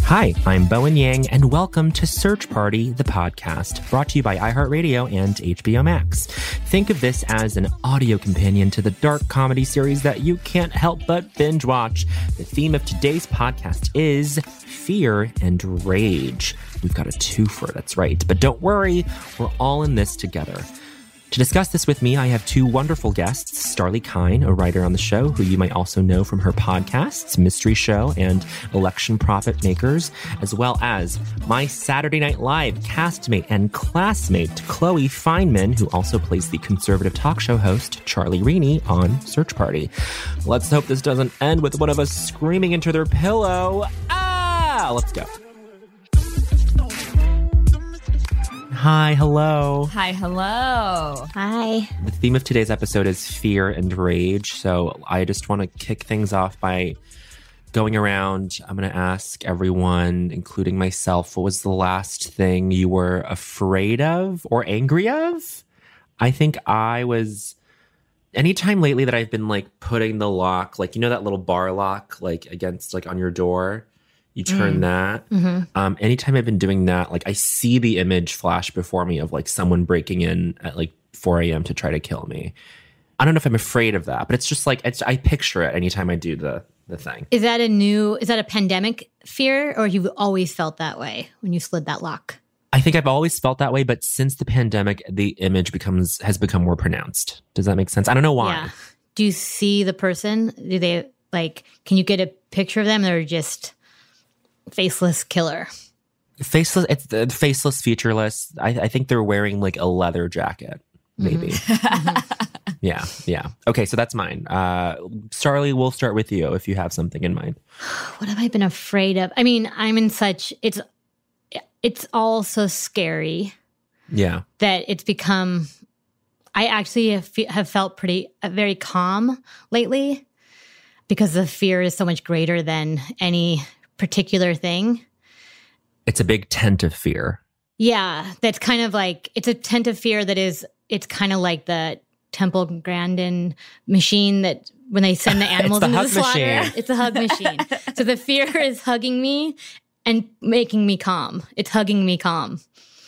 Hi, I'm Bowen Yang, and welcome to Search Party, the podcast, brought to you by iHeartRadio and HBO Max. Think of this as an audio companion to the dark comedy series that you can't help but binge watch. The theme of today's podcast is fear and rage. We've got a twofer, that's right. But don't worry, we're all in this together. To discuss this with me, I have two wonderful guests Starlee Kine, a writer on the show who you might also know from her podcasts, Mystery Show and Election Profit Makers, as well as my Saturday Night Live castmate and classmate, Chloe Fineman, who also plays the conservative talk show host, Charlie Reeny, on Search Party. Let's hope this doesn't end with one of us screaming into their pillow. Ah! Let's go. Hi, hello. Hi, hello. Hi. The theme of today's episode is fear and rage. So I just want to kick things off by going around. I'm going to ask everyone, including myself, what was the last thing you were afraid of or angry of? I think I was. Anytime lately that I've been like putting the lock, like, you know, that little bar lock, like against, like on your door, you turn that. Um, anytime I've been doing that, like I see the image flash before me of like someone breaking in at like 4 a.m. to try to kill me. I don't know if I'm afraid of that, but it's just like it's, I picture it anytime I do the the thing. Is that a new, is that a pandemic fear or you've always felt that way when you slid that lock? I think I've always felt that way, but since the pandemic, the image becomes has become more pronounced. Does that make sense? I don't know why. Yeah. Do you see the person? Do they like, can you get a picture of them? They're just faceless killer. Faceless, it's the faceless, featureless. I, I think they're wearing like a leather jacket, maybe. yeah, yeah. Okay, so that's mine. Uh, Starlee, we'll start with you if you have something in mind. What have I been afraid of? I mean, I'm in such, it's, it's all so scary Yeah. that it's become, I actually have, have felt pretty, uh, very calm lately because the fear is so much greater than any particular thing. It's a big tent of fear. Yeah, that's kind of like it's a tent of fear that is it's kind of like the Temple Grandin machine that when they send the animals the into the slaughter, machine. it's a hug machine. so the fear is hugging me and making me calm. It's hugging me calm.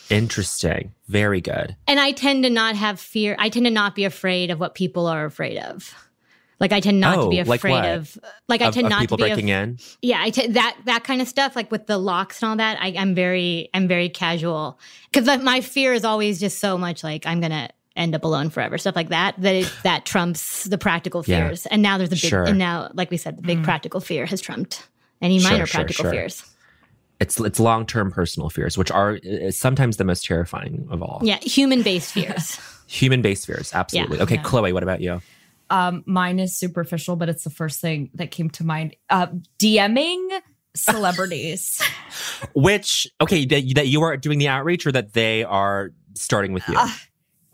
Interesting. Very good. And I tend to not have fear. I tend to not be afraid of what people are afraid of. Like I tend not Oh, to be afraid what? of like I tend of not people to be af- breaking in. yeah I t- that that kind of stuff like with the locks and all that I, i'm very i'm very casual because my fear is always just so much like i'm gonna end up alone forever stuff like that that it, that trumps the practical Yeah. fears and now there's a big Sure. and now like we said the big practical fear has trumped any Sure, minor sure, practical sure. fears It's it's long term personal fears, which are uh, sometimes the most terrifying of all. yeah human based fears Human based fears, absolutely. Yeah. okay, Yeah. Chloe, what about you? Um, mine is superficial, but it's the first thing that came to mind. Uh, DMing celebrities. Which okay, that, that you are doing the outreach or that they are starting with you? Uh,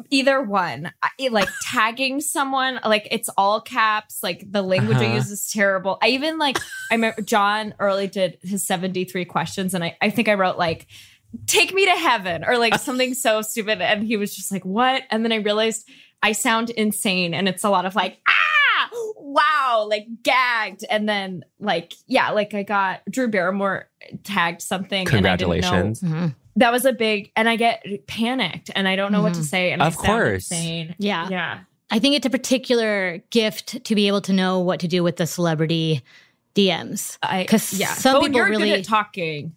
Either one. I, like tagging someone, like it's all caps. Like the language Uh-huh. I use is terrible. I even like, I remember John Early did his 73 questions, and I, I think I wrote like, take me to heaven or like something so stupid. And he was just like, what? And then I realized I sound insane. And it's a lot of like, ah, wow, like gagged. And then like, yeah, like I got Drew Barrymore tagged something. and I didn't know- Congratulations. Mhm. that was a big, and I get panicked and I don't know what to Mhm. say. And Of I sound course. insane. yeah Yeah. i think it's a particular gift to be able to know what to do with the celebrity dms Because yeah. some but people you're really- good at talking.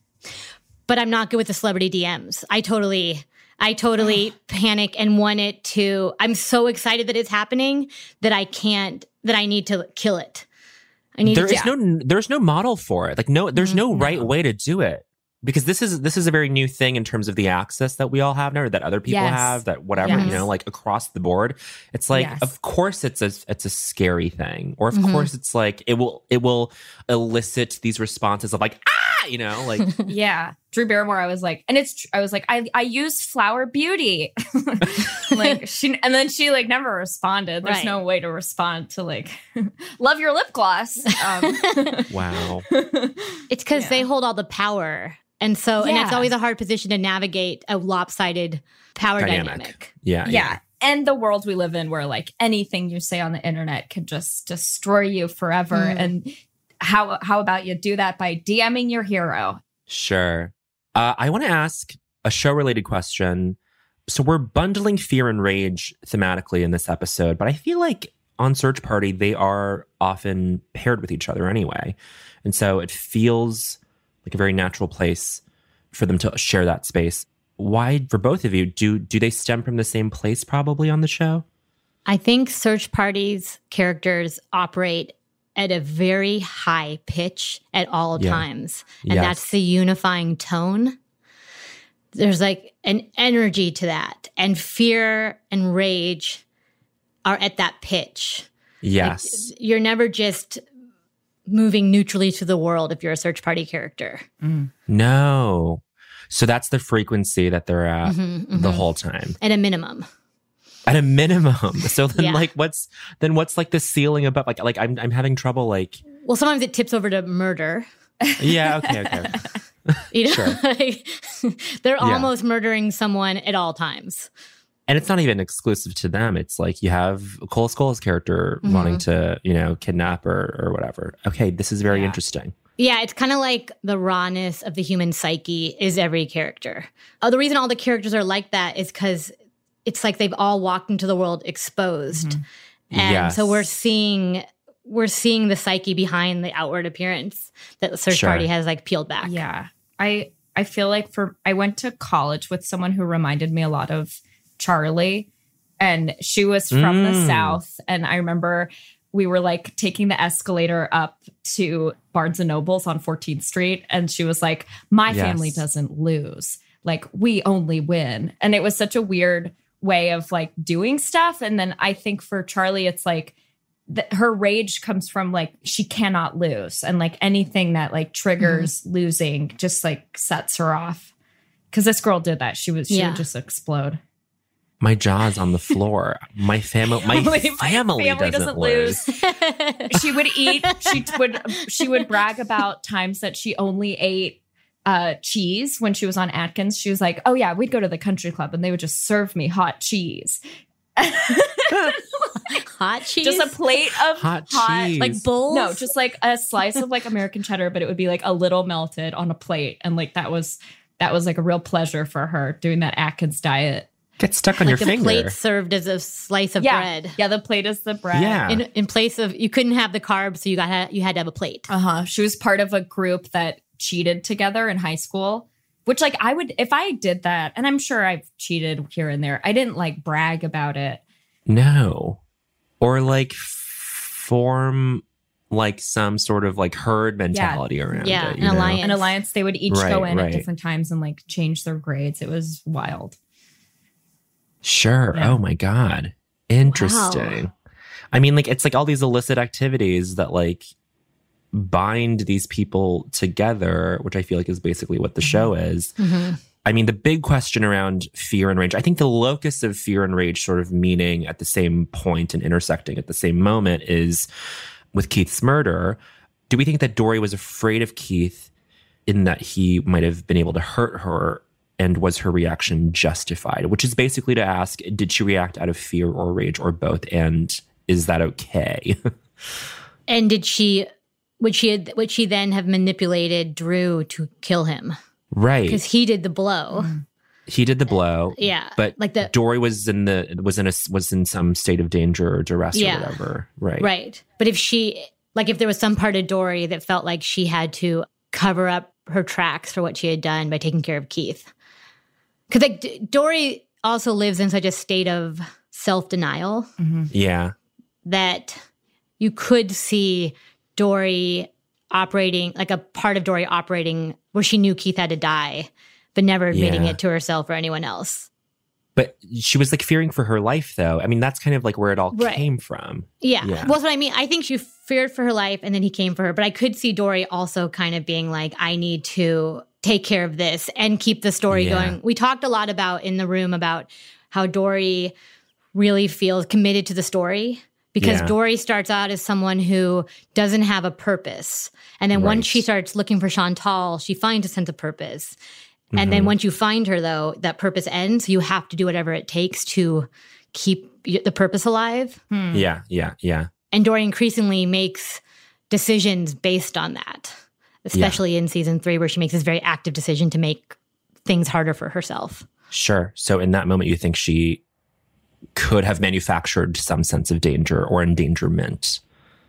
but I'm not good with the celebrity DMs. I totally, I totally panic and want it to. I'm so excited that it's happening that I can't. That I need to kill it. I need There to. is no there's no model for it. Like no there's no Mhm. right way to do it. because this is this is a very new thing in terms of the access that we all have now or that other people Yes. have that whatever you know like across the board it's like Yes. of course it's a it's a scary thing or of Mhm. course it's like it will it will elicit these responses of like ah you know like Yeah. Drew Barrymore, I was like, and it's, tr- I was like, I, I use Flower Beauty. like, she, and then she like never responded. There's Right. no way to respond to like, love your lip gloss. Um, wow It's because Yeah. they hold all the power. And so, and it's always a hard position to navigate a lopsided power Dynamic. dynamic. yeah yeah. And the world we live in where like anything you say on the internet can just destroy you forever. Mm. And how, how about you do that by DMing your hero? Sure. Uh, I want to ask a show related question. So we're bundling fear and rage thematically in this episode, but I feel like on Search Party, they are often paired with each other anyway. And so it feels like a very natural place for them to share that space. Why, for both of you, do do they stem from the same place probably on the show? I think search parties characters operate at a very high pitch at all Yeah. times. And Yes. that's the unifying tone. There's like an energy to that. And fear and rage are at that pitch. Like, Yes. you're never just moving neutrally through the world if you're a search party character. no. So that's the frequency that they're at Mhm, the mhm. whole time. At a minimum. At a minimum. So then, Yeah. like, what's then what's like the ceiling above? Like, like I'm I'm having trouble. Like, Well, sometimes it tips over to murder. yeah, okay, okay, You know, Sure. Like, they're Yeah. almost murdering someone at all times. and it's not even exclusive to them. It's like you have Cole Escola's character Mhm. wanting to, you know, kidnap or or whatever. Okay, this is very Yeah. interesting. Yeah, it's kind of like the rawness of the human psyche is every character. Oh, the reason all the characters are like that is because it's like they've all walked into the world exposed, Mhm. and Yes. so we're seeing we're seeing the psyche behind the outward appearance that the search Sure. party has like peeled back. Yeah. I I feel like for I went to college with someone who reminded me a lot of Charlie and she was from the Mm. south and I remember we were like taking the escalator up to Barnes and Nobles on 14th Street and she was like my Yes. family doesn't lose. Like we only win. And it was such a weird way of like doing stuff. And then I think for Charlie it's like that her rage comes from like she cannot lose. And like anything that like triggers mm-hmm. losing just like sets her off. Because this girl did that. She was she Yeah. would just explode. My jaw's on the floor. My family, my My family, family doesn't, doesn't lose. she would eat she would she would brag about times that she only ate uh cheese when she was on Atkins she was like oh yeah we'd go to the country club and they would just serve me hot cheese Hot cheese, just a plate of Hot hot, cheese. like bowls. No, just like a slice of like American cheddar, but it would be like a little melted on a plate, and like that was that was like a real pleasure for her doing that Atkins diet. Get stuck on like your the finger. plate served as a slice of yeah, bread. yeah. The plate is the bread. Yeah. In, in place of you couldn't have the carbs, so you got you had to have a plate. uh huh. She was part of a group that cheated together in high school. Which like I would if I did that, and I'm sure I've cheated here and there. I didn't like brag about it. No. Or like form like some sort of like herd mentality around Yeah, it. an you know? alliance. An alliance, they would each Right, go in right. at different times and like change their grades. It was wild. Sure. Yeah. Oh my God. Interesting. I mean, like, it's like all these illicit activities that like bind these people together, which I feel like is basically what the Mm-hmm. show is. Mhm. I mean, the big question around fear and rage, I think the locus of fear and rage sort of meeting at the same point and intersecting at the same moment is with Keith's murder. Do we think that Dory was afraid of Keith in that he might have been able to hurt her? And was her reaction justified? Which is basically to ask, did she react out of fear or rage or both? And is that okay? And did she? Would she? had- Would she then have manipulated Drew to kill him right. because he did the blow? He did the blow. Yeah, But like the Dory was in the was in a was in some state of danger or duress Yeah. or whatever. Right. right. But if she, like, if there was some part of Dory that felt like she had to cover up her tracks for what she had done by taking care of Keith, because like D- Dory also lives in such a state of self denial mm-hmm. Yeah. that you could see Dory operating like a part of Dory operating where she knew Keith had to die, but never admitting Yeah. it to herself or anyone else. But she was like fearing for her life, though. I mean, that's kind of like where it all Right. came from. Yeah. Yeah. Well, that's what I mean. I think she feared for her life and then he came for her. But I could see Dory also kind of being like, I need to take care of this and keep the story Yeah. going. We talked a lot about in the room about how Dory really feels committed to the story because Yeah. Dory starts out as someone who doesn't have a purpose. And then once she starts looking for Chantal, she finds a sense of purpose. And Mm-hmm. then once you find her, though, that purpose ends. You have to do whatever it takes to keep the purpose alive. Yeah, yeah, yeah. And Dory increasingly makes decisions based on that, especially in season three, where she makes this very active decision to make things harder for herself. Sure. So in that moment, you think she could have manufactured some sense of danger or endangerment.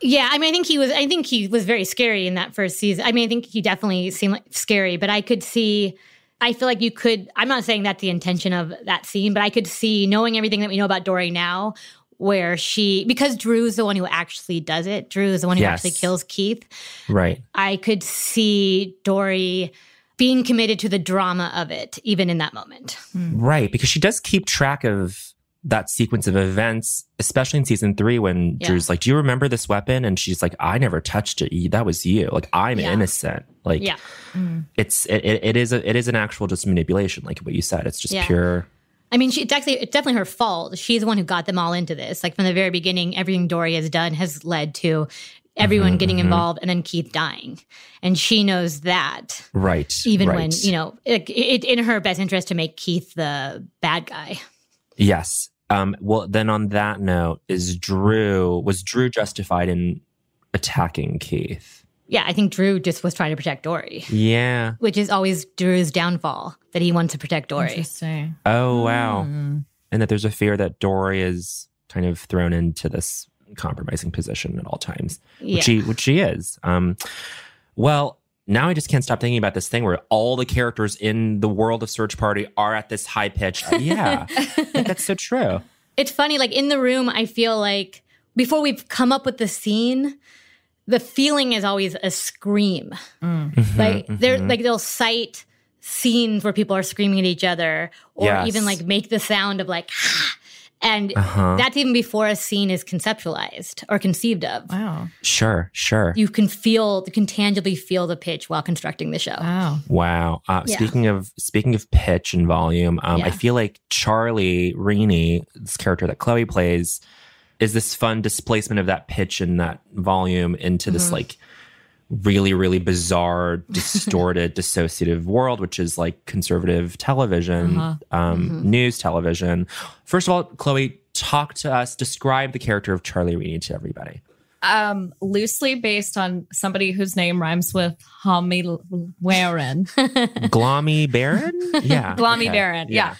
Yeah, I mean, I think he was. I think he was very scary in that first season. I mean, I think he definitely seemed like scary, but I could see. I feel like you could. I'm not saying that's the intention of that scene, but I could see knowing everything that we know about Dory now, where she because Drew's the one who actually does it. Drew is the one who Yes. actually kills Keith. Right. I could see Dory being committed to the drama of it, even in that moment. Hmm. Right. Because she does keep track of that sequence of events, especially in season three when Yeah. Drew's like, Do you remember this weapon? And she's like, I never touched it. That was you. Like, I'm Yeah. innocent. Like, Yeah. it's it, it, is a it is an actual just manipulation, like what you said. It's just Yeah. pure I mean, she, it's actually it's definitely her fault. She's the one who got them all into this. Like from the very beginning, everything Dory has done has led to everyone Mm-hmm, getting involved and then Keith dying, and she knows that. right. Even right. when you know it, it in her best interest to make Keith the bad guy. Yes. Um, well, then on that note, is Drew was Drew justified in attacking Keith? Yeah, I think Drew just was trying to protect Dory, Yeah. which is always Drew's downfall that he wants to protect Dory. Interesting. Oh wow. Hmm. And that there's a fear that Dory is kind of thrown into this compromising position at all times, Yeah. which she which she is. Um, well, now I just can't stop thinking about this thing where all the characters in the world of Search Party are at this high pitch. Yeah, Like, that's so true. It's funny, like in the room, I feel like before we've come up with the scene, the feeling is always a scream. Mm-hmm, Like they're like they'll cite scenes where people are screaming at each other, or Yes. even like make the sound of like, and Uh-huh. that's even before a scene is conceptualized or conceived of. Wow. Sure, sure. You can feel, you can tangibly feel the pitch while constructing the show. Wow. Wow. Uh, Yeah. Speaking of speaking of pitch and volume, um, I feel like Charlie Reeny, this character that Chloe plays, is this fun displacement of that pitch and that volume into this Mm-hmm. like really, really bizarre, distorted, dissociative world, which is like conservative television, Uh-huh. um, Mm-hmm. news television. First of all, Chloe, talk to us. Describe the character of Charlie Reeny to everybody. Um, loosely based on somebody whose name rhymes with Hami Warren. Glommy Baron? Yeah. Glommy okay. Baron, yeah.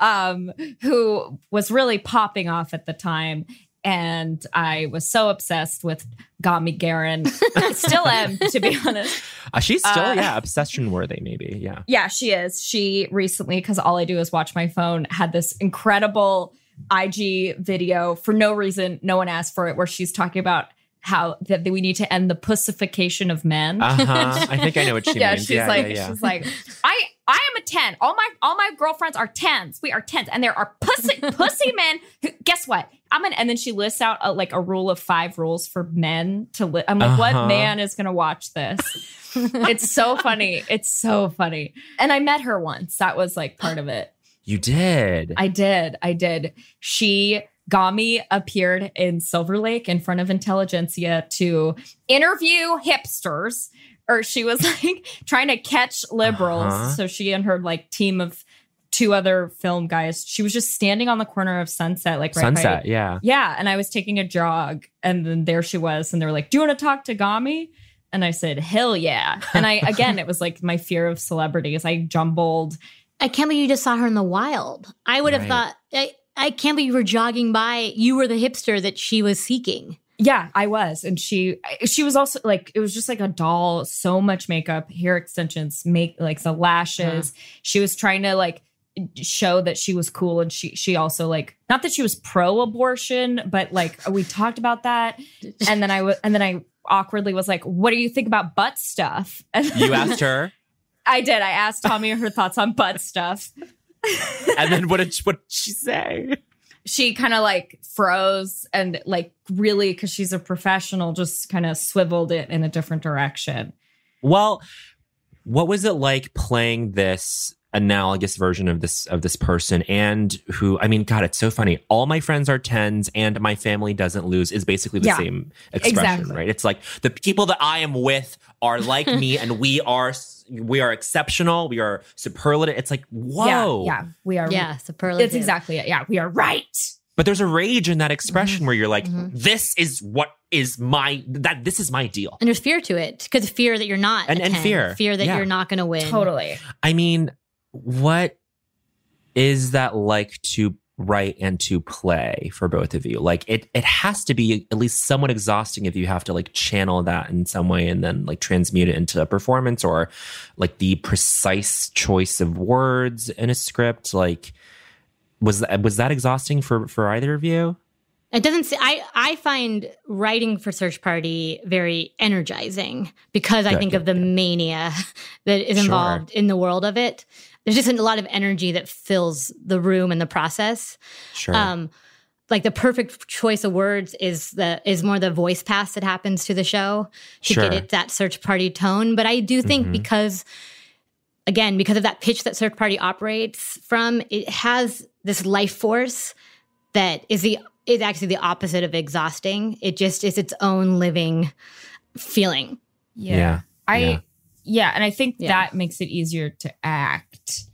um, who was really popping off at the time. And I was so obsessed with Gami Garin. I still am, to be honest. Uh, she's still, Uh, yeah, obsession worthy, maybe. Yeah. Yeah, she is. She recently, because all I do is watch my phone, had this incredible IG video for no reason. No one asked for it, where she's talking about how that we need to end the pussification of men. Uh huh. I think I know what she yeah, means. she's yeah, like, yeah, yeah. she's like, I, I am a ten. All my, all my girlfriends are tens. We are tens, and there are pussy, pussy men. Who, guess what? I'm gonna, and then she lists out a, like a rule of five rules for men to. Li- I'm like, Uh-huh. what man is gonna watch this? it's so funny. It's so funny. And I met her once. That was like part of it. you did. I did. I did. She Gami appeared in Silver Lake in front of Intelligentsia to interview hipsters. Or she was like trying to catch liberals. Uh-huh. So she and her like team of two other film guys. She was just standing on the corner of Sunset, like right by- Sunset. Yeah. yeah, and I was taking a jog, and then there she was, and they were like, "Do you want to talk to Gami?" And I said, "Hell yeah!" And I again, it was like my fear of celebrities. I jumbled. I can't believe you just saw her in the wild. I would have Right. thought, I, I can't believe you were jogging by. You were the hipster that she was seeking. Yeah, I was, and she she was also like it was just like a doll. So much makeup, hair extensions, make like the lashes. Uh-huh. She was trying to like show that she was cool, and she she also like not that she was pro abortion, but like we talked about that. And then I was and then I awkwardly was like, "What do you think about butt stuff?" And You asked her, I did. I asked Tommy her thoughts on butt stuff. and then what did what did she say? She kind of like froze and like really because she's a professional, just kind of swiveled it in a different direction. Well, what was it like playing this analogous version of this of this person and who I mean god it's so funny all my friends are 10s and my family doesn't lose is basically the Yeah, same expression exactly. right it's like the people that I am with are like me and we are we are exceptional we are superlative it's like whoa Yeah, yeah, we are. Yeah, superlative. it's exactly it. Yeah, we are right. but there's a rage in that expression Mm-hmm. where you're like this is what is my that this is my deal And there's fear to it because fear that you're not And- and 10, fear. fear that Yeah. you're not going to win. Totally. I mean, what is that like to write and to play for both of you? Like it it has to be at least somewhat exhausting if you have to like channel that in some way and then like transmute it into a performance or like the precise choice of words in a script. Like was that was that exhausting for for either of you? It doesn't. Say, I I find writing for Search Party very energizing because I Good, think good, of the mania that is Sure. involved in the world of it. There's just a lot of energy that fills the room and the process. Sure. Um, like the perfect choice of words is the is more the voice pass that happens to the show to Sure. get it that search party tone. But I do think Mhm. because again, because of that pitch that search party operates from, it has this life force that is the is actually the opposite of exhausting. It just is its own living feeling. Yeah. Yeah. I Yeah. Yeah. and I think Yeah. that makes it easier to act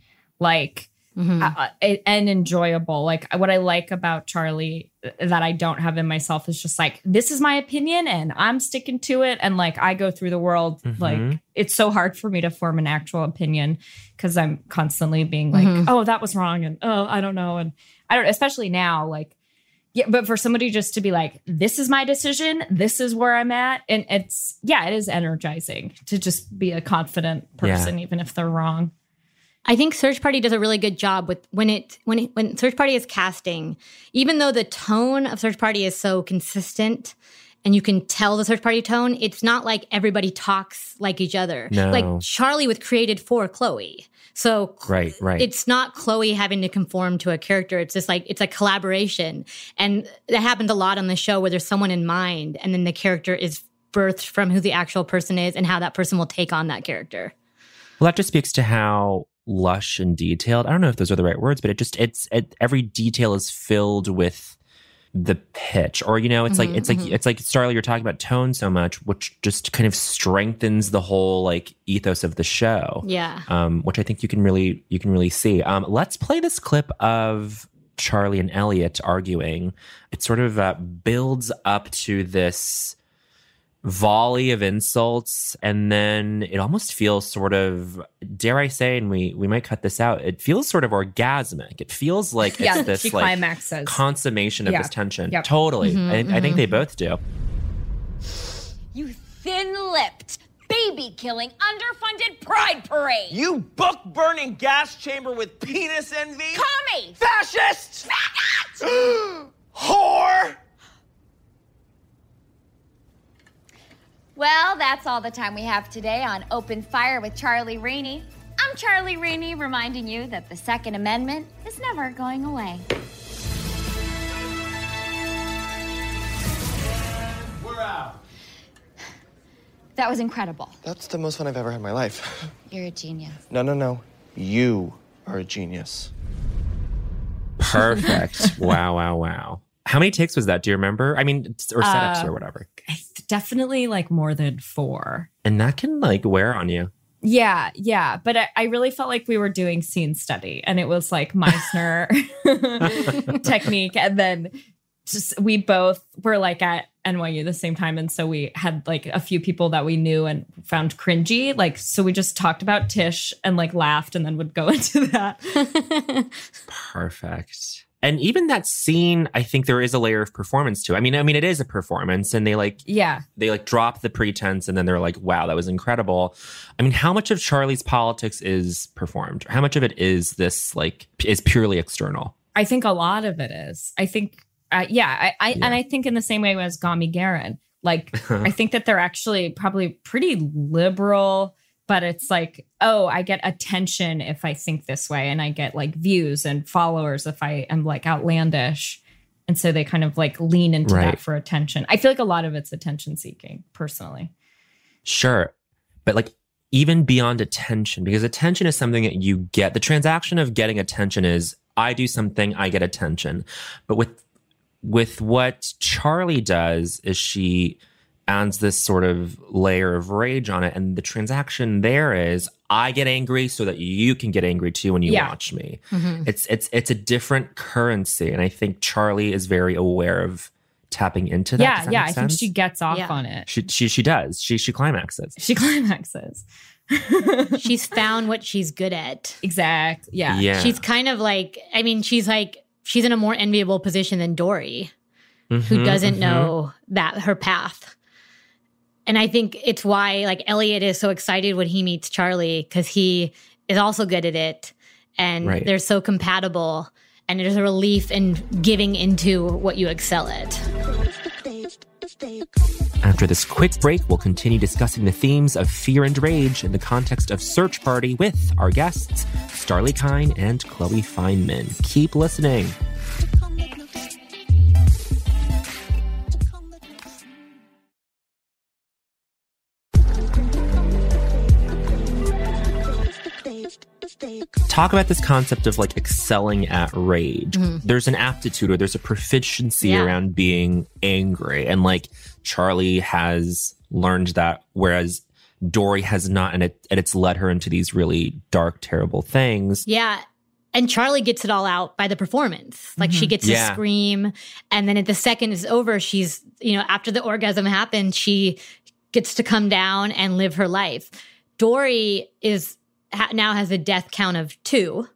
like Mhm. uh, uh, and enjoyable. Like what I like about Charlie uh, that I don't have in myself is just like this is my opinion and I'm sticking to it and like I go through the world Mhm. like it's so hard for me to form an actual opinion cuz I'm constantly being like Mhm. oh that was wrong and oh I don't know and I don't especially now like yeah, but for somebody just to be like, this is my decision, this is where I'm at. And it's, yeah, it is energizing to just be a confident person, even if they're wrong. I think Search Party does a really good job with when it when it, when Search Party is casting, even though the tone of Search Party is so consistent and you can tell the Search Party tone, it's not like everybody talks like each other. No. Like Charlie with created for Chloe. So right, right. it's not Chloe having to conform to a character. It's just like it's a collaboration. And that happens a lot on the show where there's someone in mind and then the character is birthed from who the actual person is and how that person will take on that character. Well, that just speaks to how lush and detailed. I don't know if those are the right words, but it just it's it, every detail is filled with the pitch, or you know, it's like it's like it's like Starlee. You're talking about tone so much, which just kind of strengthens the whole like ethos of the show. Yeah. Um, which I think you can really you can really see. Um, let's play this clip of Charlie and Elliot arguing. It sort of uh, builds up to this volley of insults and then it almost feels sort of dare i say and we we might cut this out it feels sort of orgasmic it feels like it's yeah, this she like climaxes. consummation of Yeah. this tension Yep. totally Mm-hmm, I, I think they both do You thin lipped, baby killing, underfunded pride parade! You book burning gas chamber with penis envy? Tommy! Fascist! Faggot. Whore! Well, that's all the time we have today on Open Fire with Charlie Reeny. I'm Charlie Reeny, reminding you that the Second Amendment is never going away. We're out. That was incredible. That's the most fun I've ever had in my life. You're a genius. No, no, no. You are a genius. perfect wow wow wow how many takes was that do you remember i mean or setups Uh, or whatever Definitely like more than four. and that can like wear on you Yeah, yeah. But I, I really felt like we were doing scene study and it was like Meissner technique. And then just we both were like at NYU the same time. And so we had like a few people that we knew and found cringy. Like, so we just talked about Tisch and like laughed and then would go into that. perfect and even that scene i think there is a layer of performance too i mean i mean it is a performance and they like Yeah. they like drop the pretense and then they're like wow that was incredible i mean how much of charlie's politics is performed how much of it is this like is purely external I think a lot of it is. I think, uh, yeah, I, I Yeah. and I think in the same way as Gami Garin, Like, I think that they're actually probably pretty liberal, but it's like, oh, I get attention if I think this way, and I get like views and followers if I am like outlandish. And so they kind of like lean into Right. that for attention. I feel like a lot of it's attention seeking, personally. Sure. But like even beyond attention, because attention is something that you get. The transaction of getting attention is I do something, I get attention. But with with what Charlie does is she adds this sort of layer of rage on it. And the transaction there is I get angry so that you can get angry too when you Yeah. watch me. It's it's it's a different currency. And I think Charlie is very aware of tapping into that. yeah, that yeah. make I think she gets off Yeah. on it. she she she does. She she climaxes. She climaxes. she's found what she's good at. exact. Yeah. Yeah. She's kind of like, I mean, she's like, she's in a more enviable position than Dory, who Mhm, doesn't mhm. know that her path. And I think it's why like Elliot is so excited when he meets Charlie because he is also good at it and Right. they're so compatible and there's a relief in giving into what you excel at. After this quick break, we'll continue discussing the themes of fear and rage in the context of Search Party with our guests, Starlee Kine and Chloe Fineman. Keep listening. Talk about this concept of like excelling at rage. Mm-hmm. There's an aptitude or there's a proficiency Yeah. around being angry. And like Charlie has learned that, whereas Dory has not, and, it, and it's led her into these really dark, terrible things. Yeah. And Charlie gets it all out by the performance. Like she mm-hmm. gets Yeah. to scream. And then at the second is over, she's, you know, after the orgasm happens, she gets to come down and live her life. Dory is ha- now has a death count of two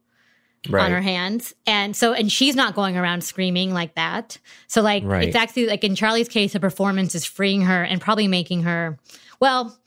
on her hands. And so, and she's not going around screaming like that. So, like, Right. it's actually like in Charlie's case, the performance is freeing her and probably making her, well,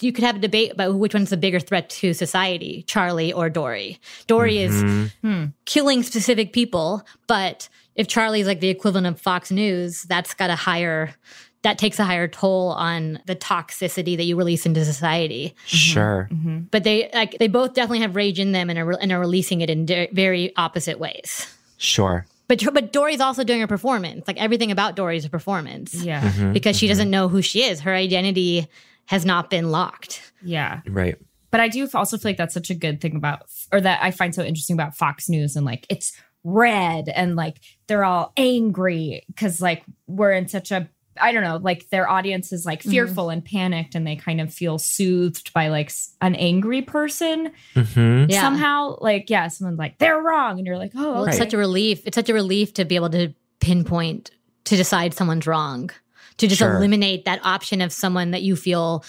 you could have a debate about which one's the bigger threat to society, Charlie or Dory. Dory is mm-hmm. hmm, killing specific people, but if Charlie's like the equivalent of Fox News, that's got a higher, that takes a higher toll on the toxicity that you release into society. Mm-hmm. Sure. Mm-hmm. But they like they both definitely have rage in them and are, and are releasing it in de- very opposite ways. Sure. But but Dory's also doing a performance. Like everything about Dory is a performance. Yeah. Mm-hmm. Because she mm-hmm. doesn't know who she is. Her identity has not been locked. Yeah. Right. But I do also feel like that's such a good thing about, or that I find so interesting about Fox News and like it's red and like they're all angry because like we're in such a, I don't know, like their audience is like fearful and panicked and they kind of feel soothed by like an angry person hmm Yeah. somehow. Like, yeah, someone's like, they're wrong. And you're like, oh, Well, it's such a relief. It's such a relief to be able to pinpoint to decide someone's wrong. To just Sure. eliminate that option of someone that you feel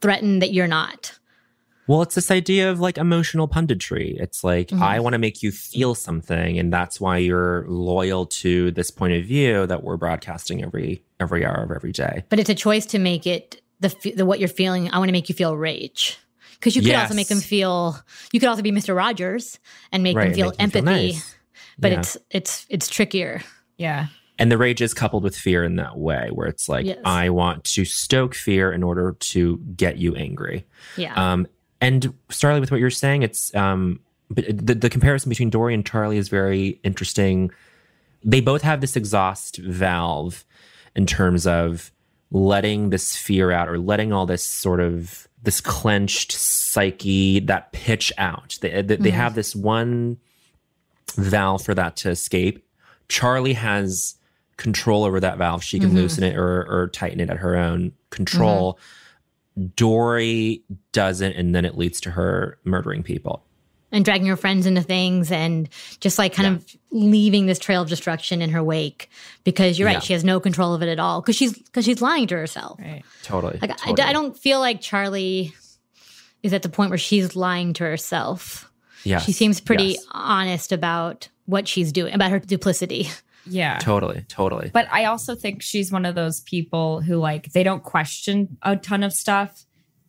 threatened that you're not. Well, it's this idea of like emotional punditry. It's like, Mhm. I want to make you feel something. And that's why you're loyal to this point of view that we're broadcasting every every hour of every day. But it's a choice to make it the, the what you're feeling. I want to make you feel rage. Because you could also make them feel. You could also be Mr. Rogers and make them feel make them feel empathy. nice. But Yeah. it's it's it's trickier. yeah. And the rage is coupled with fear in that way, where it's like, Yes. I want to stoke fear in order to get you angry. Yeah. Um, and Starlee, with what you're saying, it's um, but the, the comparison between Dory and Charlie is very interesting. They both have this exhaust valve in terms of letting this fear out or letting all this sort of this clenched psyche that pitch out. They, they, they mm-hmm. have this one valve for that to escape. Charlie has control over that valve. She can mm-hmm. loosen it or, or tighten it at her own control. Mm-hmm. Dory doesn't, and then it leads to her murdering people. And dragging her friends into things and just like kind of leaving this trail of destruction in her wake because you're right Yeah. she has no control of it at all because she's because she's lying to herself Right. Totally. like I- totally. I, don't feel like charlie is at the point where she's lying to herself Yes, she seems pretty yes. honest about what she's doing about her duplicity Yeah. Totally. Totally. But I also think she's one of those people who like they don't question a ton of stuff.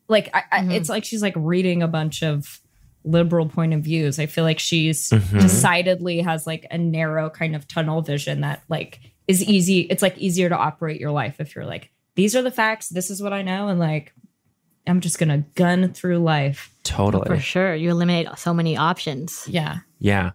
Like I, I, mm-hmm. it's like she's like reading a bunch of liberal point of views. I feel like she's Mhm. decidedly has like a narrow kind of tunnel vision that like is easy. It's like easier to operate your life if you're like these are the facts. This is what I know. And like, I'm just going to gun through life. Totally. For sure. You eliminate so many options. Yeah. Yeah.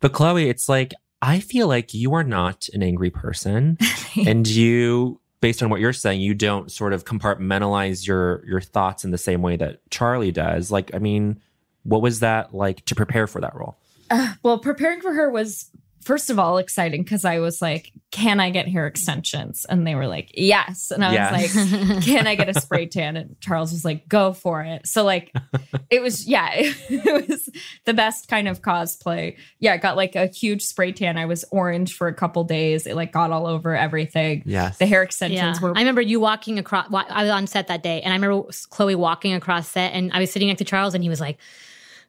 But Chloe, it's like, I feel like you are not an angry person. and you, based on what you're saying, you don't sort of compartmentalize your your thoughts in the same way that Charlie does. Like, I mean, what was that like to prepare for that role? Well, preparing for her was first of all exciting because I was like, "Can I get hair extensions?" And they were like, "Yes." And I Yes. was like, "Can I get a spray tan?" And Charles was like, "Go for it." So like, it was yeah, it, was the best kind of cosplay. Yeah, I got like a huge spray tan. I was orange for a couple days. It like got all over everything. Yeah, The hair extensions Yeah. were I remember you walking across. I was on set that day, and I remember Chloe walking across set, and I was sitting next to Charles, and he was like,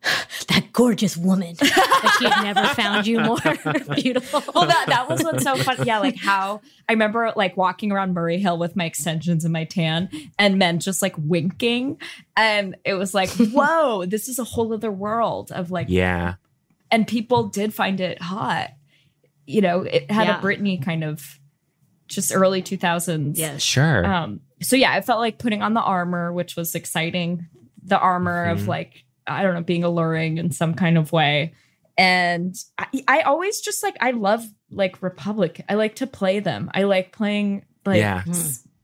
"That gorgeous woman." like he had never found you more beautiful. well that that was what's so fun yeah like how i remember like walking around murray hill with my extensions and my tan and men just like winking and it was like whoa this is a whole other world of like Yeah. and people did find it hot you know it had Yeah. a britney kind of just early 2000s Yeah, Sure. um so yeah i felt like putting on the armor which was exciting the armor Mhm. of like i don't know being alluring in some kind of way and I, I always just like i love like republic i like to play them i like playing like Yeah.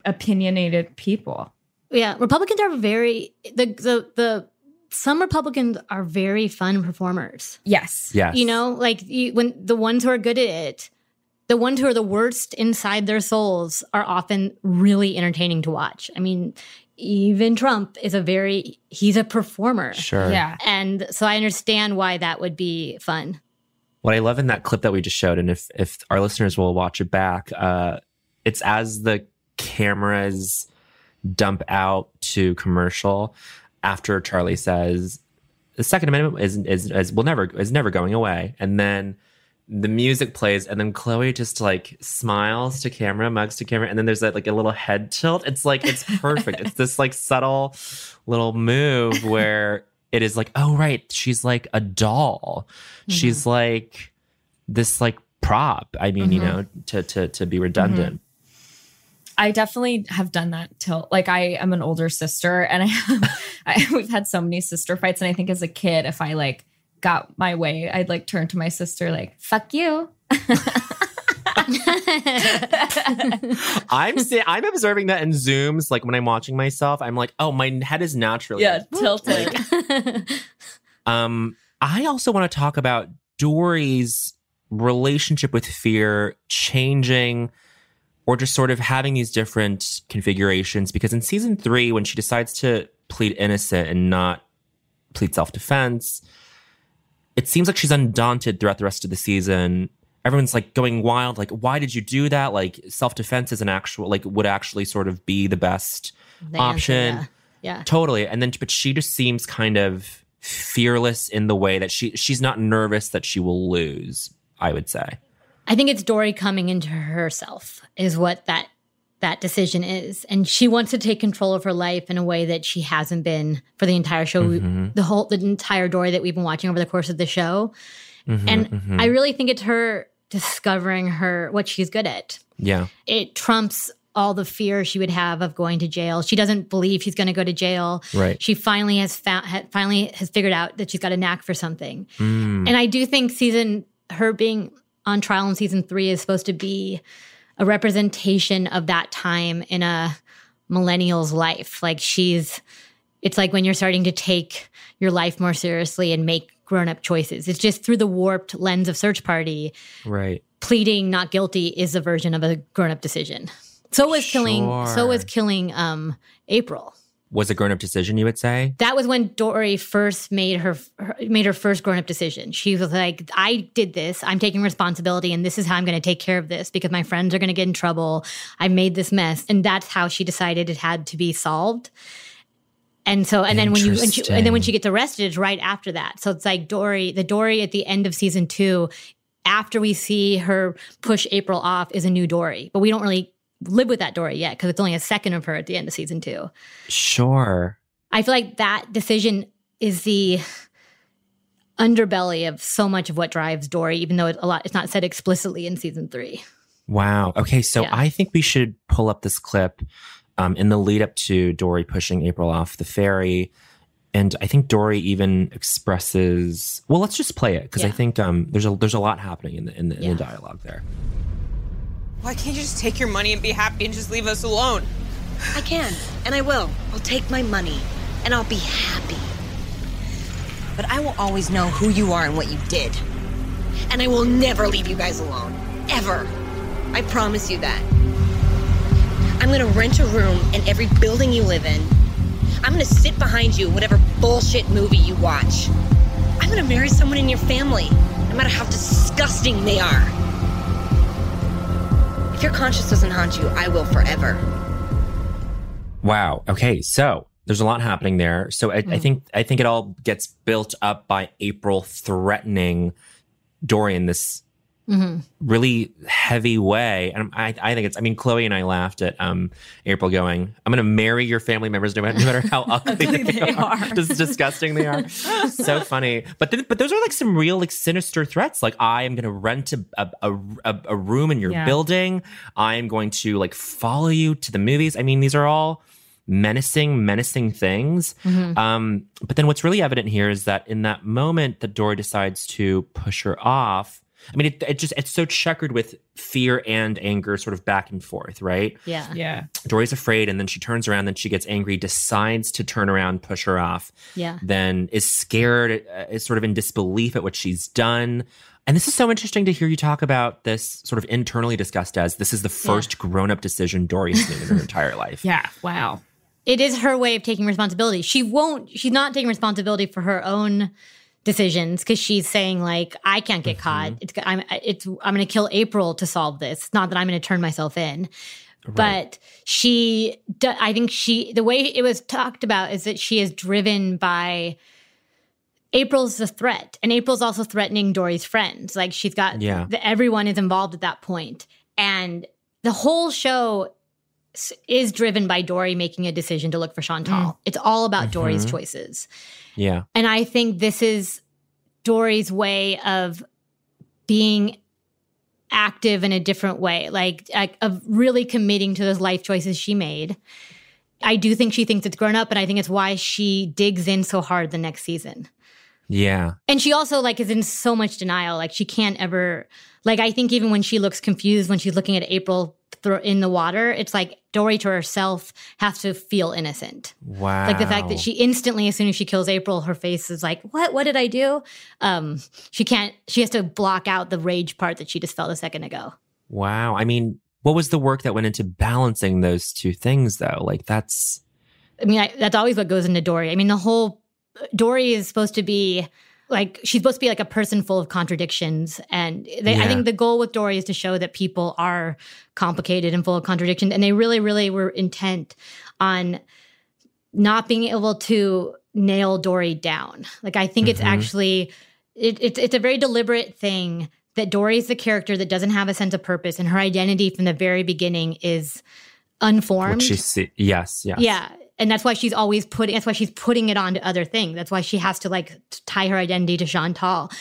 opinionated people Yeah, Republicans are very the the the some Republicans are very fun performers. yes yes. You know, like you, when the ones who are good at it, the ones who are the worst inside their souls are often really entertaining to watch. I mean, even Trump is a very he's a performer. Sure. yeah And so I understand why that would be fun. What I love in that clip that we just showed, and if if our listeners will watch it back, uh, it's as the cameras dump out to commercial after Charlie says the Second Amendment is is, is will never is never going away, and then the music plays, and then Chloe just like smiles to camera, mugs to camera, and then there's that like a little head tilt. It's like it's perfect. it's this like subtle little move where it is like, oh right, she's like a doll. Mm-hmm. She's like this like prop. I mean, you mm-hmm. know, to to to be redundant. Mm-hmm. I definitely have done that till like I am an older sister and I, I we've had so many sister fights and I think as a kid if I like got my way I'd like turn to my sister like fuck you I'm see- I'm observing that in zooms. Like when I'm watching myself, I'm like, oh, my head is naturally yeah tilted Um, I also want to talk about Dory's relationship with fear changing or just sort of having these different configurations because in season three, when she decides to plead innocent and not plead self defense, it seems like she's undaunted throughout the rest of the season. Everyone's like going wild, like, why did you do that? Like, self defense is an actual, like, would actually sort of be the best The answer, option. yeah. Yeah. Totally. And then, but she just seems kind of fearless in the way that she she's not nervous that she will lose. I would say. I think it's Dory coming into herself is what that that decision is, and she wants to take control of her life in a way that she hasn't been for the entire show. Mhm. The whole the entire Dory that we've been watching over the course of the show, Mhm, and mhm. I really think it's her discovering her what she's good at. yeah, It trumps all the fear she would have of going to jail. She doesn't believe she's going to go to jail. right. She finally has found ha, finally has figured out that she's got a knack for something. Mm, And I do think season her being on trial in season three is supposed to be a representation of that time in a millennial's life. Like she's, it's like when you're starting to take your life more seriously and make grown up choices. It's just through the warped lens of Search Party. right. Pleading not guilty is a version of a grown up decision. So was killing. So was killing um, April. Was a grown up decision, you would say? That was when Dory first made her, her made her first grown up decision. She was like, "I did this. I'm taking responsibility, and this is how I'm going to take care of this because my friends are going to get in trouble. I made this mess, and that's how she decided it had to be solved." And so, and then when you, when she, and then when she gets arrested, it's right after that. So it's like Dory, the Dory at the end of season two, after we see her push April off, is a new Dory, but we don't really live with that Dory yet because it's only a second of her at the end of season two. Sure. I feel like that decision is the underbelly of so much of what drives Dory, even though it, a lot it's not said explicitly in season three. Wow. Okay, so Yeah. I think we should pull up this clip um, in the lead up to Dory pushing April off the ferry. And I think Dory even expresses. Well, let's just play it because I think um, there's a there's a lot happening in the in the, in the dialogue there. Why can't you just take your money and be happy and just leave us alone? I can, and I will. I'll take my money, and I'll be happy. But I will always know who you are and what you did. And I will never leave you guys alone. Ever. I promise you that. I'm gonna rent a room in every building you live in. I'm gonna sit behind you whatever bullshit movie you watch. I'm gonna marry someone in your family, no matter how disgusting they are. If your conscience doesn't haunt you, I will forever. Wow. Okay. So there's a lot happening there. So I, I hmm. think I think it all gets built up by April threatening Dorian in this really heavy way. And I, I think it's. I mean, Chloe and I laughed at um, April going, "I'm going to marry your family members, no matter, no matter how ugly they, are, just disgusting they are." so funny. But then, but those are like some real like sinister threats. Like I am going to rent a a, a, a room in your Yeah. building. I am going to like follow you to the movies. I mean, these are all menacing, menacing things. Um, but then what's really evident here is that in that moment that Dory decides to push her off, I mean, it, it just it's so checkered with fear and anger, sort of back and forth, right? Yeah. Yeah. Dory's afraid, and then she turns around, then she gets angry, decides to turn around, push her off, Yeah. then is scared, uh, is sort of in disbelief at what she's done. And this is so interesting to hear you talk about this sort of internally discussed as this is the first grown up decision Dory's made in her entire life. Yeah. Wow. it is her way of taking responsibility. She won't, she's not taking responsibility for her own decisions because she's saying like, I can't get mm-hmm. caught. It's, I'm, it's, I'm going to kill April to solve this. It's not that I'm going to turn myself in. But she, I think she, the way it was talked about is that she is driven by April's the threat, and April's also threatening Dory's friends. Like she's got, Yeah. the, everyone is involved at that point, and the whole show is driven by Dory making a decision to look for Chantal. Mm. It's all about Dory's mm-hmm. choices. Yeah. And I think this is Dory's way of being active in a different way, like, like of really committing to those life choices she made. I do think she thinks it's grown up, and I think it's why she digs in so hard the next season. Yeah. And she also like is in so much denial. Like she can't ever like I think even when she looks confused when she's looking at April thro- in the water, it's like Dory to herself has to feel innocent. Wow. Like the fact that she instantly, as soon as she kills April, her face is like, "What? What did I do?" Um, she can't. She has to block out the rage part that she just felt a second ago. Wow. I mean, what was the work that went into balancing those two things, though? Like, that's I mean, I, that's always what goes into Dory. I mean, the whole Dory is supposed to be like she's supposed to be like a person full of contradictions, and they, I think the goal with Dory is to show that people are complicated and full of contradictions, and they really, really were intent on not being able to nail Dory down. Like, I think it's mm-hmm. actually it, it's it's a very deliberate thing that Dory is the character that doesn't have a sense of purpose, and her identity from the very beginning is unformed. what she see. Yes. Yes. Yeah. And that's why she's always putting that's why she's putting it on to other things. That's why she has to like tie her identity to Chantal.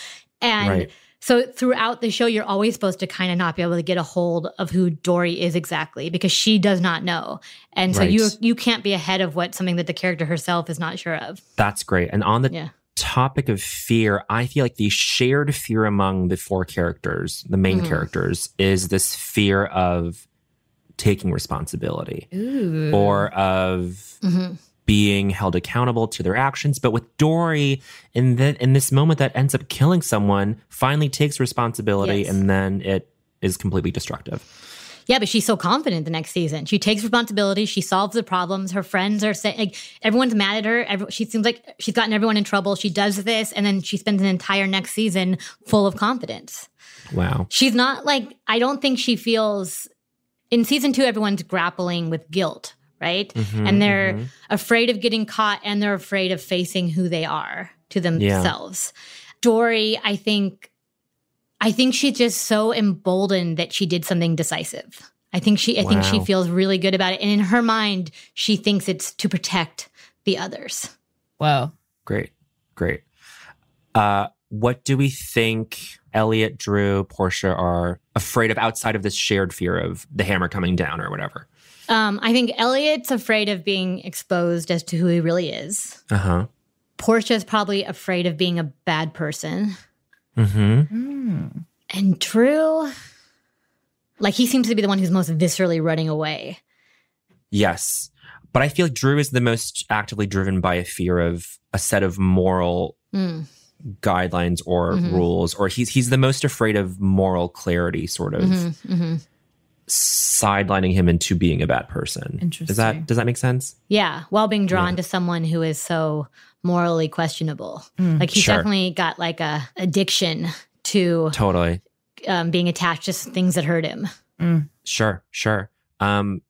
And Right. so throughout the show, you're always supposed to kind of not be able to get a hold of who Dory is exactly because she does not know. And so Right. you you can't be ahead of what something that the character herself is not sure of. That's great. And on the Yeah. topic of fear, I feel like the shared fear among the four characters, the main Mm-hmm. characters, is this fear of taking responsibility or of Mm-hmm. being held accountable to their actions. But with Dory, in the, in this moment that ends up killing someone, finally takes responsibility, Yes. and then it is completely destructive. Yeah, but she's so confident the next season. She takes responsibility. She solves the problems. Her friends are saying, like, everyone's mad at her. Every, she seems like she's gotten everyone in trouble. She does this, and then she spends an entire next season full of confidence. Wow. She's not like, I don't think she feels, in season two, everyone's grappling with guilt, right? Mm-hmm, and they're afraid of getting caught and they're afraid of facing who they are to themselves. Dory, I think, I think she's just so emboldened that she did something decisive. I think she, I think she feels really good about it. And in her mind, she thinks it's to protect the others. Wow. Great. Great. Uh, what do we think Elliot, Drew, Portia are afraid of outside of this shared fear of the hammer coming down or whatever? Um, I think Elliot's afraid of being exposed as to who he really is. Uh huh. Portia's probably afraid of being a bad person. Mm-hmm. And Drew, like he seems to be the one who's most viscerally running away. Yes. But I feel like Drew is the most actively driven by a fear of a set of moral Mm. Guidelines or Mhm. rules, or he's he's the most afraid of moral clarity, sort of Mhm, mhm. sidelining him into being a bad person. Does that does that make sense? Yeah, while being drawn to someone who is so morally questionable. Mm. Like he's Sure. definitely got like a addiction to Totally. um, being attached to things that hurt him. Sure, sure. Um,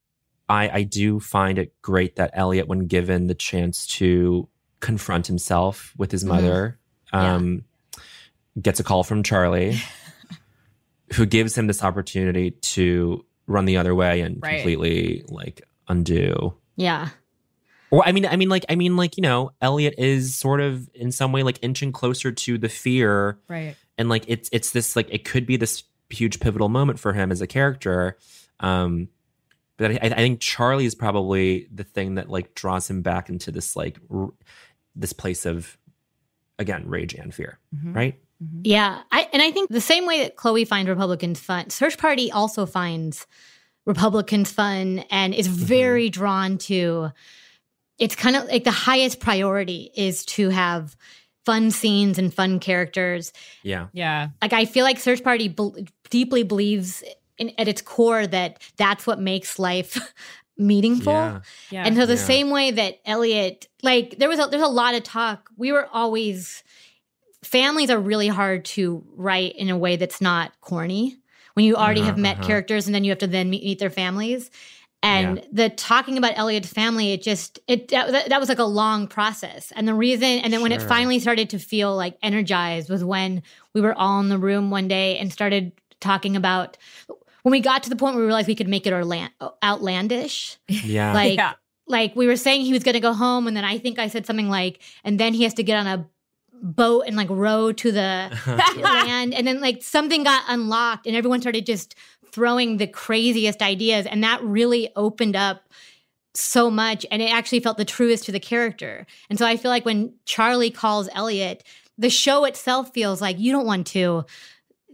I I do find it great that Elliot, when given the chance to confront himself with his Mhm. mother, um, gets a call from Charlie, who gives him this opportunity to run the other way and Right. completely like undo. Yeah. Or I mean, I mean, like, I mean, like, you know, Elliot is sort of in some way like inching closer to the fear Right. and like it's it's this like it could be this huge pivotal moment for him as a character um but I, I think charlie is probably the thing that like draws him back into this like r- this place of again rage and fear Mm-hmm. right Yeah. I, and I think the same way that Chloe finds Republicans fun, Search Party also finds Republicans fun and is very drawn to it's kind of like the highest priority is to have fun scenes and fun characters. yeah Yeah. Like I feel like Search Party bel deeply believes in, at its core that that's what makes life meaningful. Yeah. Yeah. And so the Yeah. same way that Elliot, like there was a, there's a lot of talk. We were always families are really hard to write in a way that's not corny. When you already Uh-huh, have met uh-huh. characters and then you have to then meet, meet their families. And Yeah. the talking about Elliot's family, it just it that, that- that was like a long process. And the reason, and then when it finally started to feel like energized was when we were all in the room one day and started talking about when we got to the point where we realized we could make it outland- outlandish yeah. like Yeah. like we were saying he was going to go home and then i think i said something like and then he has to get on a boat and like row to the land. And then like something got unlocked and everyone started just throwing the craziest ideas and that really opened up so much and it actually felt the truest to the character. And so i feel like when charlie calls elliot the show itself feels like you don't want to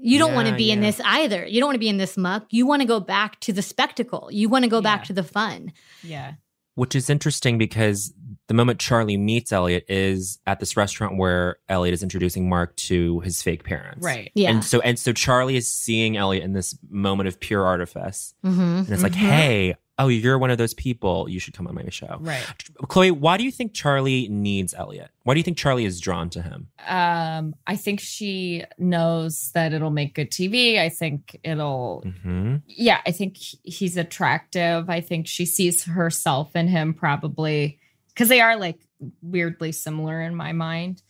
you don't want to Yeah, be in this either. You don't want to be in this muck. You want to go back to the spectacle. You want to go back to the fun. Yeah. which is interesting because the moment charlie meets elliot is at this restaurant where elliot is introducing mark to his fake parents. Right. yeah. And so and so charlie is seeing elliot in this moment of pure artifice. Mm-hmm. and it's like hey oh you're one of those people you should come on my show Right. chloe why do you think charlie needs elliot why do you think charlie is drawn to him Um, I think she knows that it'll make good TV. I think it'll hmm yeah, I think he's attractive. I think she sees herself in him probably because they are like weirdly similar in my mind.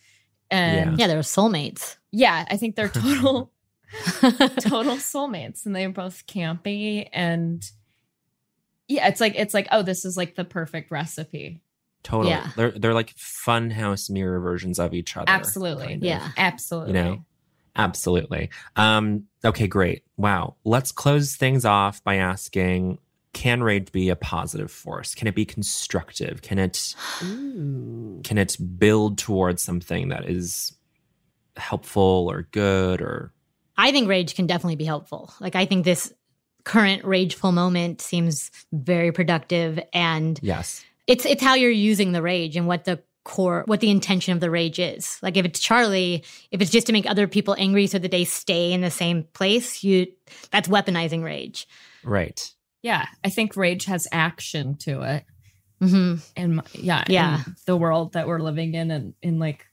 And yeah they're soulmates yeah, I think they're total total soulmates and they're both campy and yeah, it's like it's like oh, this is like the perfect recipe. totally Yeah. they're they're like fun house mirror versions of each other Absolutely. kind of. yeah Absolutely. you know absolutely um okay great wow let's close things off by asking can rage be a positive force can it be constructive can it can it build towards something that is helpful or good or i think rage can definitely be helpful like i think this current rageful moment seems very productive and yes. it's it's how you're using the rage and what the core what the intention of the rage is. Like if it's charlie if it's just to make other people angry so that they stay in the same place you that's weaponizing rage. Right. Yeah, I think rage has action to it. hmm and yeah, Yeah. in the world that we're living in, and in like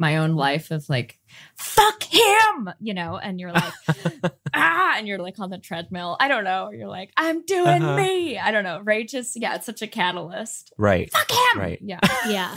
my own life of like, fuck him, you know, and you're like, ah, and you're like on the treadmill. I don't know. You're like, I'm doing Uh-huh. me. I don't know. Rage is yeah, it's such a catalyst. right Fuck him. Right. Yeah. yeah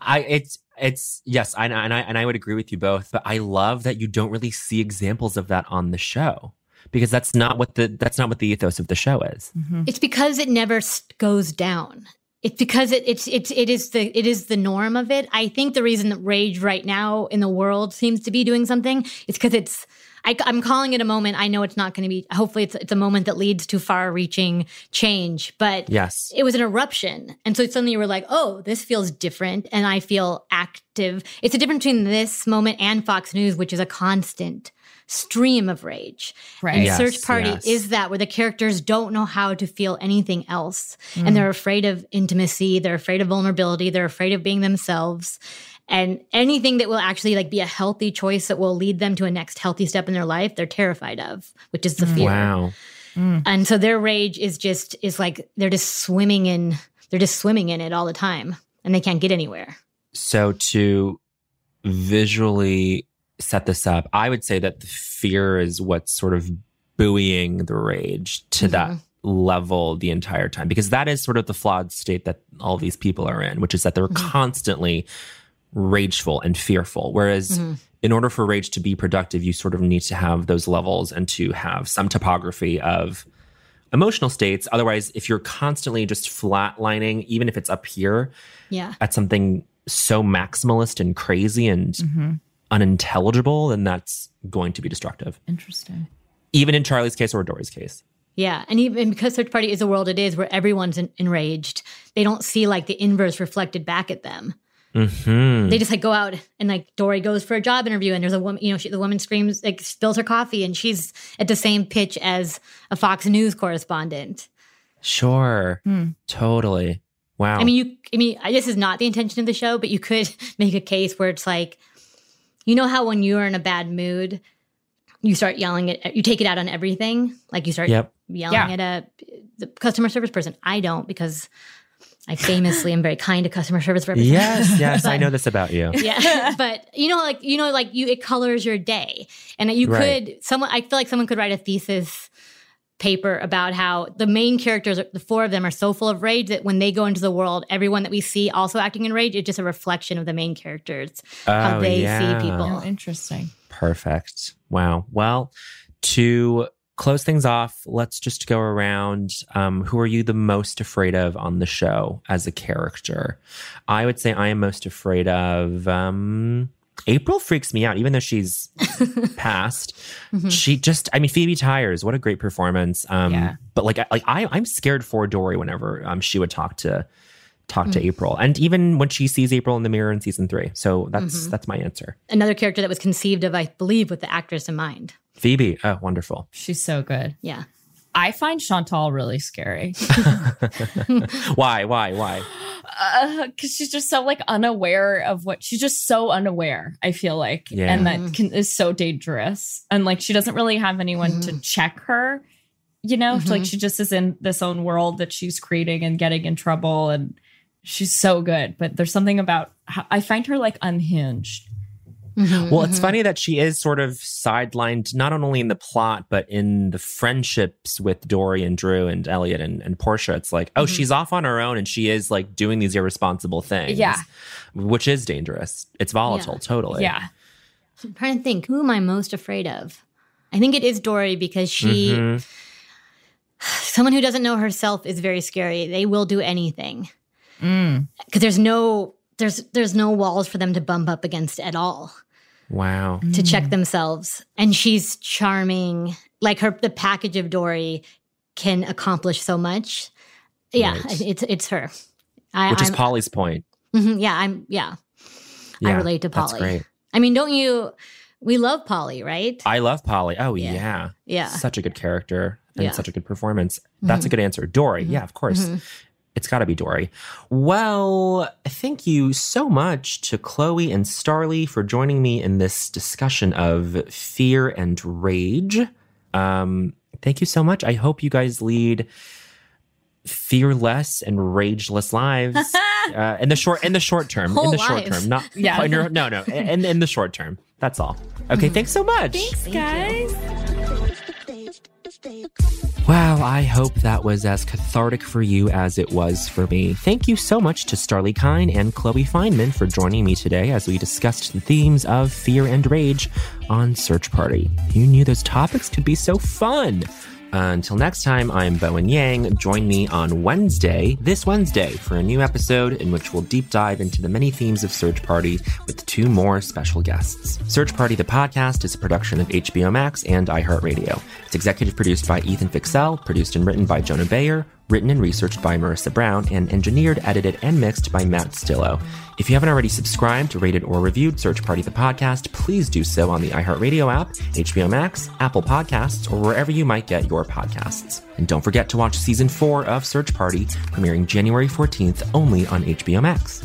i it's it's yes I, and i and i would agree with you both but i love that you don't really see examples of that on the show because that's not what the that's not what the ethos of the show is it's because it never s- goes down it's because it, it's it's it is the it is the norm of it i think the reason that rage right now in the world seems to be doing something is because it's I, am calling it a moment. I know it's not going to be. Hopefully, it's it's a moment that leads to far-reaching change. But Yes. it was an eruption, and so suddenly you were like, "Oh, this feels different," and I feel active. It's a difference between this moment and Fox News, which is a constant stream of rage. Right. And Yes, Search Party yes. is that where the characters don't know how to feel anything else, Mm. and they're afraid of intimacy, they're afraid of vulnerability, they're afraid of being themselves. And anything that will actually like be a healthy choice that will lead them to a next healthy step in their life, they're terrified of, which is the fear. Wow. And so their rage is just is like they're just swimming in they're just swimming in it all the time and they can't get anywhere. So to visually set this up, I would say that the fear is what's sort of buoying the rage to mm-hmm. that level the entire time because that is sort of the flawed state that all these people are in, which is that they're mm-hmm. constantly rageful and fearful. Whereas mm-hmm. in order for rage to be productive, you sort of need to have those levels and to have some topography of emotional states. Otherwise, if you're constantly just flatlining, even if it's up here, Yeah. at something so maximalist and crazy and Mm-hmm. Unintelligible, then that's going to be destructive. Interesting. Even in Charlie's case or Dory's case. Yeah. And even because Search Party is a world it is where everyone's en- enraged, they don't see like the inverse reflected back at them. Hmm. They just like go out and like Dory goes for a job interview and there's a woman, you know, she, the woman screams, like spills her coffee and she's at the same pitch as a Fox News correspondent. Sure. Totally. Wow. I mean, you, I mean, I- this is not the intention of the show, but you could make a case where it's like, you know how when you're in a bad mood, you start yelling at, you take it out on everything. Like you start Yep. yelling Yeah. at a the customer service person. I don't because I famously am very kind to customer service representatives. yes, yes, I know this about you. yeah but you know like you know like you it colors your day and you Right. could someone i feel like someone could write a thesis paper about how the main characters the four of them are so full of rage that when they go into the world everyone that we see also acting in rage is just a reflection of the main characters how Oh, they yeah. see people Oh, interesting. Perfect. Wow. Well, to close things off, let's just go around. Um, who are you the most afraid of on the show as a character? I would say I am most afraid of. Um, April freaks me out, even though she's passed. She just, I mean, Phoebe Tyers, what a great performance. Um, Yeah. But like, like I, I'm scared for Dory whenever um, she would talk to talk to April, and even when she sees April in the mirror in season three. So that's that's my answer. another character that was conceived of i believe with the actress in mind Phoebe, oh, wonderful. She's so good. yeah I find Chantal really scary Why? Why? Why? Uh, because she's just so like unaware of what she's just so unaware. I feel like, Yeah. and that can, is so dangerous. And like she doesn't really have anyone to mm-hmm. check her. You know, like mm-hmm. she just is in this own world that she's creating and getting in trouble, and she's so good. But there's something about how, I find her like unhinged. Well, it's funny that she is sort of sidelined, not only in the plot, but in the friendships with Dory and Drew and Elliot and, and Portia. It's like, oh, she's off on her own and she is like doing these irresponsible things. Yeah. Which is dangerous. It's volatile, Yeah. totally. Yeah, I'm trying to think who am I most afraid of? I think it is Dory because she, Mhm. someone who doesn't know herself, is very scary. They will do anything Mm. because there's no there's there's no walls for them to bump up against at all Wow. to check themselves. And she's charming. Like her, the package of Dory can accomplish so much. Yeah, Right. it's it's her. I, Which is I'm- Polly's point. mhm, yeah, I'm yeah. I relate to That's Polly. great. I mean, don't you? We love Polly, right? I love Polly. Oh, Yeah. yeah. Yeah. Such a good character and Yeah. Mm-hmm. such a good performance. That's a good answer. Dory. Yeah, of course. It's got to be Dory. Well, thank you so much to Chloe and Starlee for joining me in this discussion of fear and rage. Um, thank you so much. I hope you guys lead fearless and rageless lives uh, in the short in the short term. in Whole the short lives. term, not Yeah. in your- no, no, in in the short term. That's all. Okay, thanks so much. Thanks guys. Wow, I hope that was as cathartic for you as it was for me. Thank you so much to Starlee Kine and Chloe Fineman for joining me today as we discussed the themes of fear and rage on Search Party. You knew those topics could be so fun? Until next time, I'm Bowen Yang. Join me on Wednesday, this Wednesday, for a new episode in which we'll deep dive into the many themes of Search Party with two more special guests. Search Party, the podcast, is a production of HBO Max and iHeartRadio. It's executive produced by Ethan Fixell, produced and written by Jonah Bayer, written and researched by Marissa Brown, and engineered, edited, and mixed by Matt Stillo. If you haven't already subscribed, rated, or reviewed Search Party the podcast, please do so on the iHeartRadio app, HBO Max, Apple Podcasts, or wherever you might get your podcasts. And don't forget to watch season four of Search Party, premiering January 14th only on HBO Max.